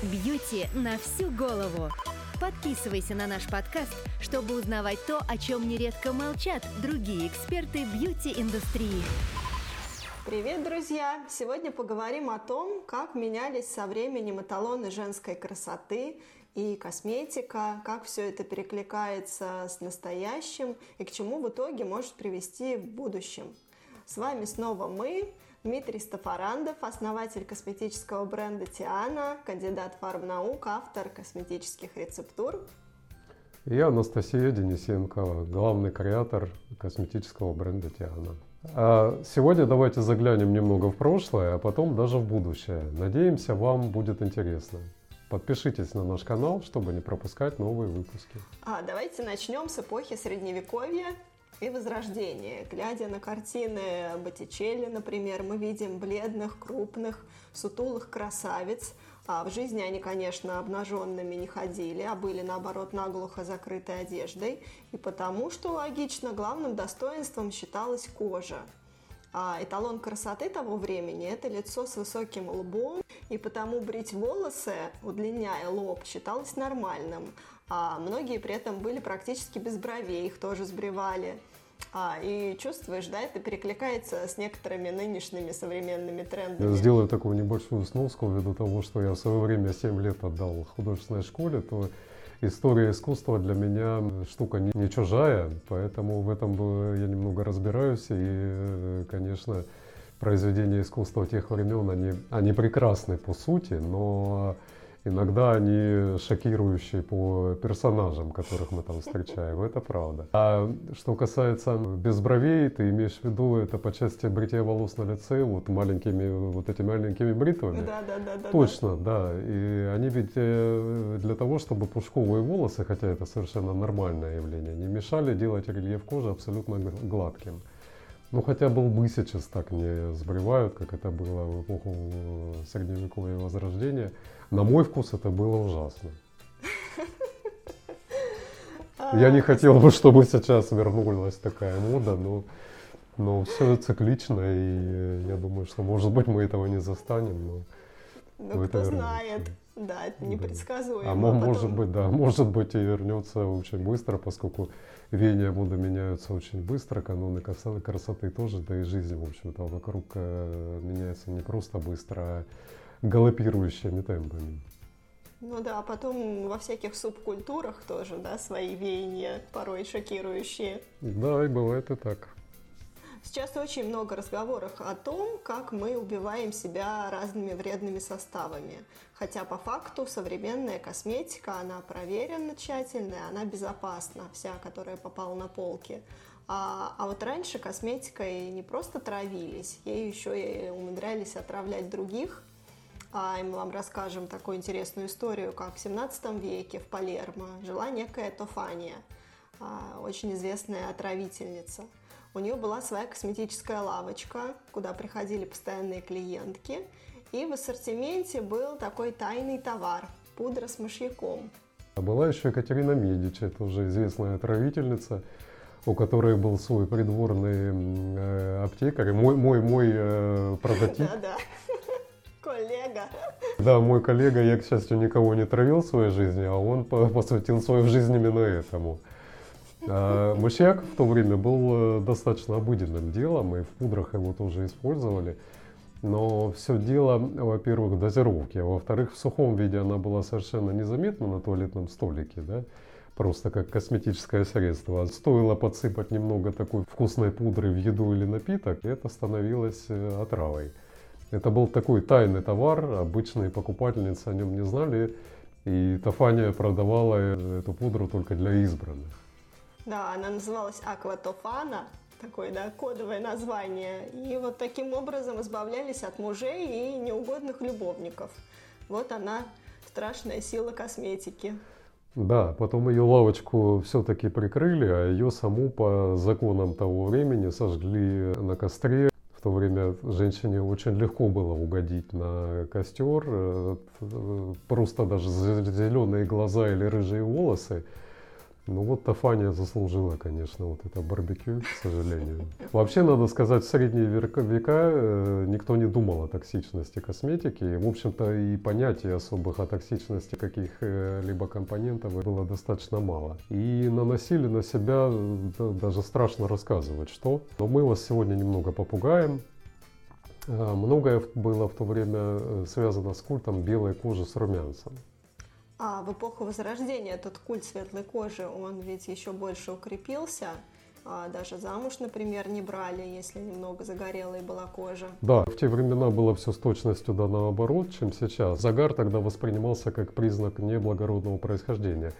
Бьюти на всю голову. Подписывайся на наш подкаст, чтобы узнавать то, о чем нередко молчат другие эксперты бьюти-индустрии. Привет, друзья! Сегодня поговорим о том, как менялись со временем эталоны женской красоты и косметика, как все это перекликается с настоящим и к чему в итоге может привести в будущем. С вами снова мы, Дмитрий Стафарандов, основатель косметического бренда Тиана, кандидат фармнаук, автор косметических рецептур. Я Анастасия Денисенко, главный креатор косметического бренда Тиана. А сегодня давайте заглянем немного в прошлое, а потом даже в будущее. Надеемся, вам будет интересно. Подпишитесь на наш канал, чтобы не пропускать новые выпуски. А давайте начнем с эпохи Средневековья и Возрождения. Глядя на картины Боттичелли, например, мы видим бледных, крупных, сутулых красавиц. А в жизни они, конечно, обнаженными не ходили, а были, наоборот, наглухо закрытой одеждой. И потому, что логично, главным достоинством считалась кожа. А эталон красоты того времени – это лицо с высоким лбом, и потому брить волосы, удлиняя лоб, считалось нормальным. А многие при этом были практически без бровей, их тоже сбривали. А, и чувствуешь, да, это перекликается с некоторыми нынешними современными трендами. Я сделаю такую небольшую сноску ввиду того, что я в свое время 7 лет отдал художественной школе, то история искусства для меня штука не, не чужая, поэтому в этом я немного разбираюсь. И, конечно, произведения искусства тех времен, они, они прекрасны по сути, но Иногда они шокирующие по персонажам, которых мы там встречаем, это правда. А что касается без бровей, ты имеешь в виду это по части бритья волос на лице, вот маленькими, вот этими маленькими бритвами? Да, да, да. да Точно, да. да. И они ведь э, для того, чтобы пушковые волосы, хотя это совершенно нормальное явление, не мешали делать рельеф кожи абсолютно гладким. Ну, хотя бы лбы сейчас так не сбривают, как это было в эпоху Средневековья и Возрождения. На мой вкус это было ужасно. Я не хотел бы, чтобы сейчас вернулась такая мода, но, но все циклично, и я думаю, что, может быть, мы этого не застанем. Но ну, кто знает. Да, это непредсказуемо. А может быть, да, может быть и вернется очень быстро, поскольку веяния моды меняются очень быстро, каноны красоты тоже, да и жизнь, в общем-то, вокруг э, меняется не просто быстро, а галопирующими темпами. Ну да, а потом во всяких субкультурах тоже, да, свои веяния порой шокирующие. Да, и бывает и так. Сейчас очень много разговоров о том, как мы убиваем себя разными вредными составами. Хотя по факту современная косметика, она проверена тщательно, она безопасна, вся, которая попала на полки. А, а вот раньше косметикой не просто травились, ей еще и умудрялись отравлять других. А мы вам расскажем такую интересную историю, как в 17 веке в Палермо жила некая Тофания, а, очень известная отравительница. У нее была своя косметическая лавочка, куда приходили постоянные клиентки, и в ассортименте был такой тайный товар – пудра с мышьяком. А была еще Екатерина Медичи, это уже известная отравительница, у которой был свой придворный э, аптекарь, мой, мой, мой э, прототип. Да, да. Коллега. Да, мой коллега, я, к счастью, никого не травил в своей жизни, а он посвятил свою жизнь именно этому. А мышьяк в то время был э, достаточно обыденным делом, и в пудрах его тоже использовали. Но все дело, во-первых, в дозировке, а во-вторых, в сухом виде она была совершенно незаметна на туалетном столике, да, просто как косметическое средство. Стоило подсыпать немного такой вкусной пудры в еду или напиток, и это становилось э, отравой. Это был такой тайный товар, обычные покупательницы о нем не знали, и Тафания продавала эту пудру только для избранных. Да, она называлась Акватофана, такое, да, кодовое название. И вот таким образом избавлялись от мужей и неугодных любовников. Вот она, страшная сила косметики. Да, потом ее лавочку все-таки прикрыли, а ее саму по законам того времени сожгли на костре. В то время женщине очень легко было угодить на костер, э, просто даже зеленые глаза или рыжие волосы. Ну вот Тафания заслужила, конечно, вот это барбекю, к сожалению. Вообще, надо сказать, в средние века, э, никто не думал о токсичности косметики. В общем-то, и понятия особых о токсичности каких-либо компонентов было достаточно мало. И наносили на себя, да, даже страшно рассказывать, что. Но мы вас сегодня немного попугаем. Э, многое было в то время э, связано с культом белой кожи с румянцем. А в эпоху Возрождения этот культ светлой кожи, он ведь еще больше укрепился. А даже замуж, например, не брали, если немного загорелой была кожа. Да, в те времена было все с точностью да наоборот, чем сейчас. Загар тогда воспринимался как признак неблагородного происхождения.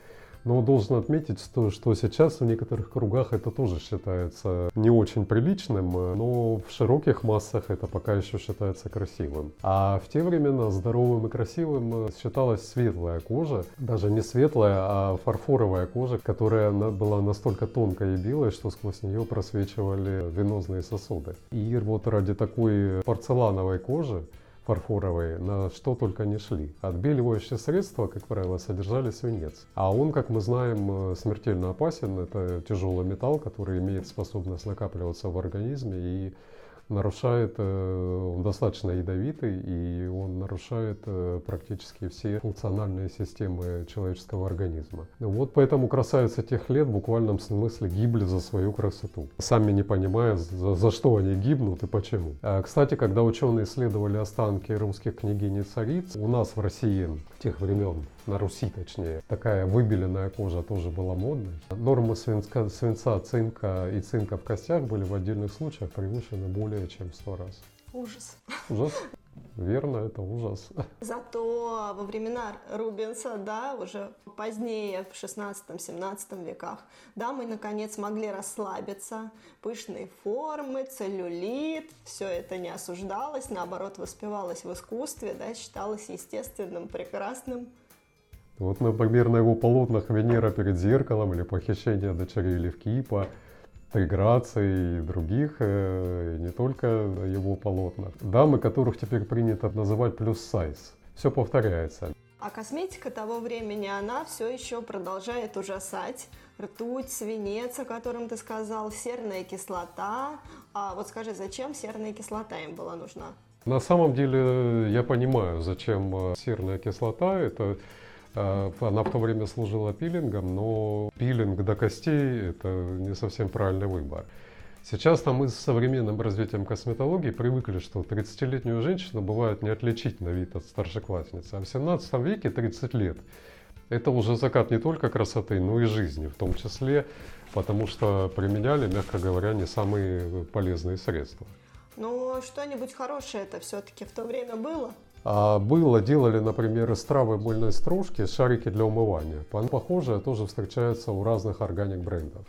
Но должен отметить, что, что сейчас в некоторых кругах это тоже считается не очень приличным, но в широких массах это пока еще считается красивым. А в те времена здоровым и красивым считалась светлая кожа, даже не светлая, а фарфоровая кожа, которая была настолько тонкой и белой, что сквозь нее просвечивали венозные сосуды. И вот ради такой порцелановой кожи фарфоровые, на что только не шли. Отбеливающие средства, как правило, содержали свинец. А он, как мы знаем, э, смертельно опасен. Это тяжелый металл, который имеет способность накапливаться в организме и нарушает, э, он достаточно ядовитый, и он нарушает э, практически все функциональные системы человеческого организма. Вот поэтому красавицы тех лет в буквальном смысле гибли за свою красоту, сами не понимая, за, за что они гибнут и почему. А, кстати, когда ученые исследовали останки русских княгинь и цариц, у нас в России тех времен, на Руси точнее, такая выбеленная кожа тоже была модной. Нормы свинца, свинца, цинка и цинка в костях были в отдельных случаях превышены более чем сто раз. Ужас. Ужас? Верно, это ужас. Зато во времена Рубенса, да, уже позднее, в 16-17 веках, да, мы наконец могли расслабиться. Пышные формы, целлюлит, все это не осуждалось, наоборот, воспевалось в искусстве, да, считалось естественным, прекрасным. Вот, например, на его полотнах Венера перед зеркалом или похищение дочерей Левкипа – Грации и других, э, и не только его полотнах. Дамы, которых теперь принято называть плюс сайз. Все повторяется. А косметика того времени, она все еще продолжает ужасать. Ртуть, свинец, о котором ты сказал, серная кислота. А вот скажи, зачем серная кислота им была нужна? На самом деле я понимаю, зачем э, серная кислота. Это она в то время служила пилингом, но пилинг до костей – это не совсем правильный выбор. Сейчас там мы с современным развитием косметологии привыкли, что 30-летнюю женщину бывает не отличить на вид от старшеклассницы. А в 17 веке 30 лет – это уже закат не только красоты, но и жизни в том числе, потому что применяли, мягко говоря, не самые полезные средства. Но что-нибудь хорошее это все-таки в то время было? А было, делали, например, из травы больной стружки шарики для умывания. Похожее тоже встречается у разных органик брендов.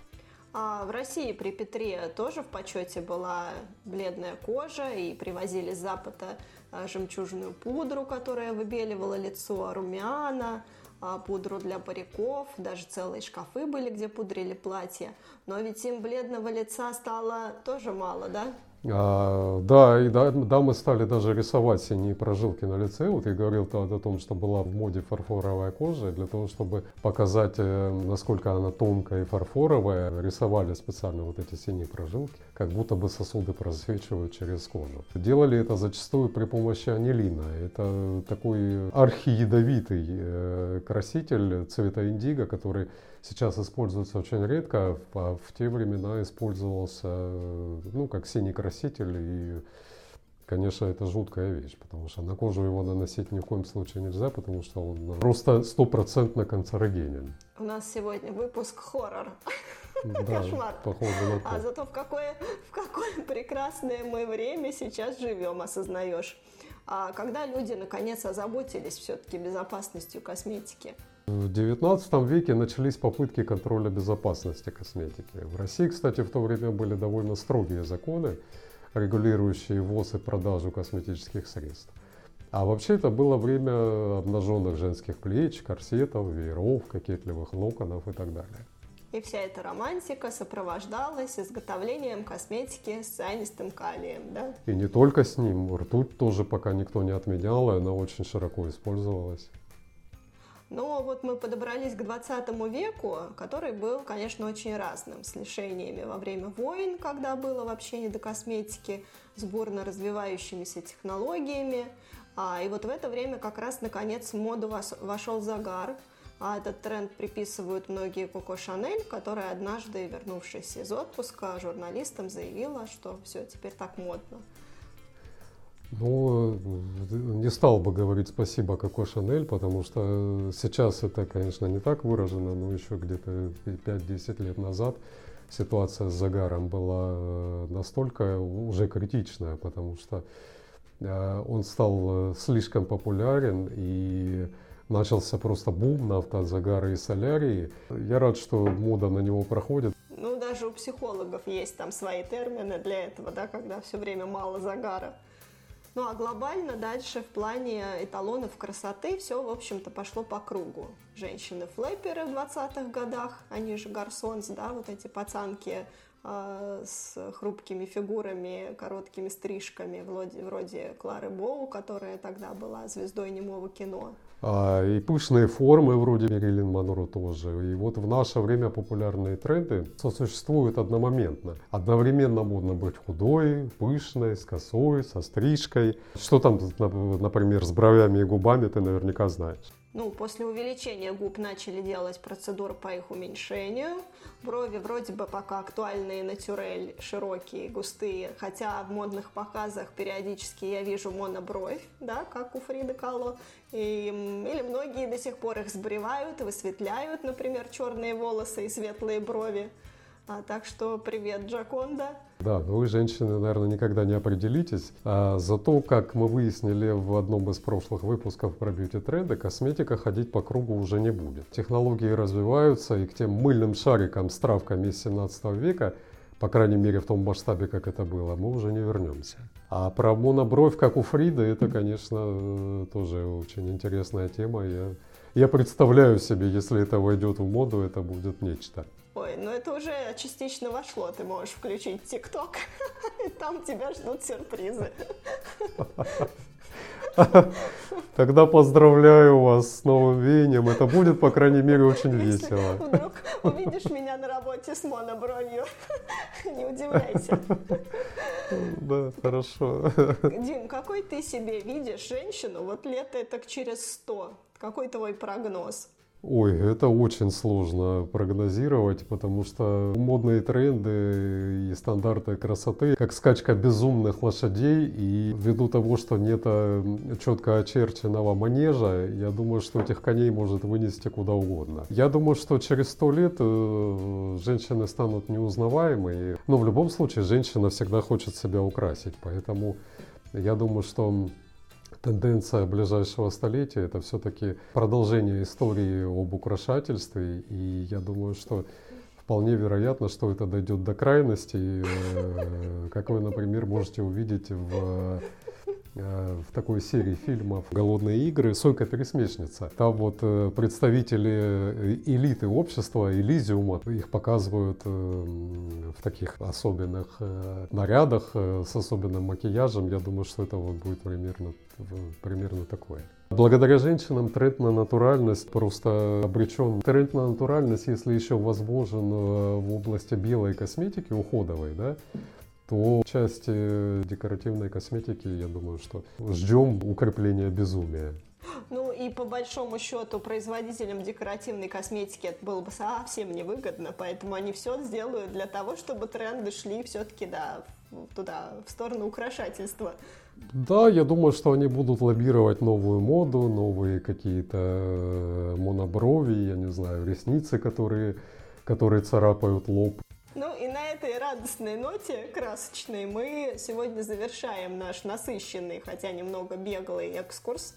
А в России при Петре тоже в почете была бледная кожа и привозили с Запада а, жемчужную пудру, которая выбеливала лицо, румяна, а, пудру для париков, даже целые шкафы были, где пудрили платья. Но ведь им бледного лица стало тоже мало, да? А, да, и да, да, мы стали даже рисовать синие прожилки на лице. Вот я говорил о том, что была в моде фарфоровая кожа. Для того, чтобы показать, э, насколько она тонкая и фарфоровая, рисовали специально вот эти синие прожилки, как будто бы сосуды просвечивают через кожу. Делали это зачастую при помощи анилина. Это такой архиядовитый э, краситель цвета индиго, который сейчас используется очень редко, а в те времена использовался ну, как синий краситель. И, конечно, это жуткая вещь, потому что на кожу его наносить ни в коем случае нельзя, потому что он просто стопроцентно канцерогенен. У нас сегодня выпуск хоррор. Да, Кошмар. Похоже на то. А зато в какое, в какое прекрасное мы время сейчас живем, осознаешь. А когда люди наконец озаботились все-таки безопасностью косметики? В XIX веке начались попытки контроля безопасности косметики. В России, кстати, в то время были довольно строгие законы, регулирующие ввоз и продажу косметических средств. А вообще это было время обнаженных женских плеч, корсетов, вееров, кокетливых локонов и так далее. И вся эта романтика сопровождалась изготовлением косметики с цианистым калием, да? И не только с ним. Ртуть тоже пока никто не отменял, и она очень широко использовалась. Но вот мы подобрались к 20 веку, который был, конечно, очень разным, с лишениями во время войн, когда было вообще не до косметики, с бурно развивающимися технологиями. А, и вот в это время как раз, наконец, в моду вошел загар, а этот тренд приписывают многие Коко Шанель, которая однажды, вернувшись из отпуска, журналистам заявила, что все, теперь так модно. Ну, не стал бы говорить спасибо Коко Шанель, потому что сейчас это, конечно, не так выражено, но еще где-то 5-10 лет назад ситуация с загаром была э, настолько уже критичная, потому что э, он стал э, слишком популярен и начался просто бум на автозагары и солярии. Я рад, что мода на него проходит. Ну, даже у психологов есть там свои термины для этого, да, когда все время мало загара. Ну а глобально дальше в плане эталонов красоты все, в общем-то, пошло по кругу. Женщины-флэперы в 20-х годах, они же гарсонс, да, вот эти пацанки с хрупкими фигурами, короткими стрижками, вроде, вроде Клары Боу, которая тогда была звездой немого кино. А, и пышные формы вроде Мерилин Монро тоже. И вот в наше время популярные тренды сосуществуют одномоментно. Одновременно модно быть худой, пышной, с косой, со стрижкой. Что там, например, с бровями и губами, ты наверняка знаешь ну, после увеличения губ начали делать процедуры по их уменьшению. Брови вроде бы пока актуальные натюрель, широкие, густые, хотя в модных показах периодически я вижу монобровь, да, как у Фриды Кало. И, или многие до сих пор их сбривают высветляют, например, черные волосы и светлые брови. А, так что привет, Джаконда. Да, но вы, женщины, наверное, никогда не определитесь. А зато, как мы выяснили в одном из прошлых выпусков про бьюти-тренды, косметика ходить по кругу уже не будет. Технологии развиваются, и к тем мыльным шарикам с травками из 17 века по крайней мере в том масштабе, как это было, мы уже не вернемся. А про монобровь, как у Фрида, это, конечно, тоже очень интересная тема. Я, я представляю себе, если это войдет в моду, это будет нечто. Ой, ну это уже частично вошло. Ты можешь включить ТикТок, и там тебя ждут сюрпризы. Тогда поздравляю вас с новым веянием. Это будет, по крайней мере, очень Если весело. вдруг увидишь меня на работе с монобровью, не удивляйся. Да, хорошо. Дим, какой ты себе видишь женщину вот лет так через сто? Какой твой прогноз? Ой, это очень сложно прогнозировать, потому что модные тренды и стандарты красоты, как скачка безумных лошадей, и ввиду того, что нет э, четко очерченного манежа, я думаю, что этих коней может вынести куда угодно. Я думаю, что через сто лет э, женщины станут неузнаваемыми, но в любом случае женщина всегда хочет себя украсить, поэтому я думаю, что тенденция ближайшего столетия это все-таки продолжение истории об украшательстве. И я думаю, что вполне вероятно, что это дойдет до крайности, э, как вы, например, можете увидеть в в такой серии фильмов «Голодные игры» «Сойка-пересмешница». Там вот э, представители э, элиты общества, Элизиума, их показывают в таких особенных нарядах с особенным макияжем. Я думаю, что это вот будет примерно, примерно такое. Благодаря женщинам тренд на натуральность просто обречен. Тренд на натуральность, если еще возможен в области белой косметики, уходовой, да, то в части декоративной косметики, я думаю, что ждем укрепления безумия. Ну и по большому счету производителям декоративной косметики это было бы совсем невыгодно, поэтому они все сделают для того, чтобы тренды шли все-таки да, туда, в сторону украшательства. Да, я думаю, что они будут лоббировать новую моду, новые какие-то э, моноброви, я не знаю, ресницы, которые, которые царапают лоб. Ну и на этой радостной ноте, красочной, мы сегодня завершаем наш насыщенный, хотя немного беглый экскурс.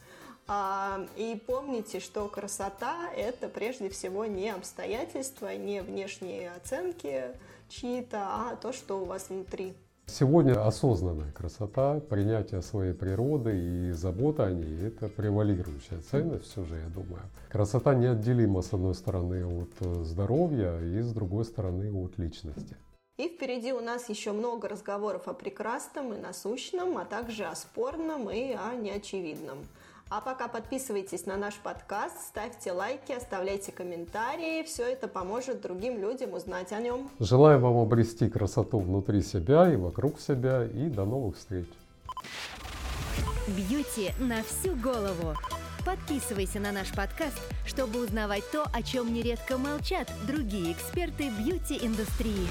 А, и помните, что красота – это прежде всего не обстоятельства, не внешние оценки чьи-то, а то, что у вас внутри. Сегодня осознанная красота, принятие своей природы и забота о ней – это превалирующая ценность все же, я думаю. Красота неотделима, с одной стороны, от э, здоровья и с другой стороны, от личности. И впереди у нас еще много разговоров о прекрасном и насущном, а также о спорном и о неочевидном. А пока подписывайтесь на наш подкаст, ставьте лайки, оставляйте комментарии. Все это поможет другим людям узнать о нем. Желаю вам обрести красоту внутри себя и вокруг себя. И до новых встреч. Бьюти на всю голову. Подписывайся на наш подкаст, чтобы узнавать то, о чем нередко молчат другие эксперты бьюти-индустрии.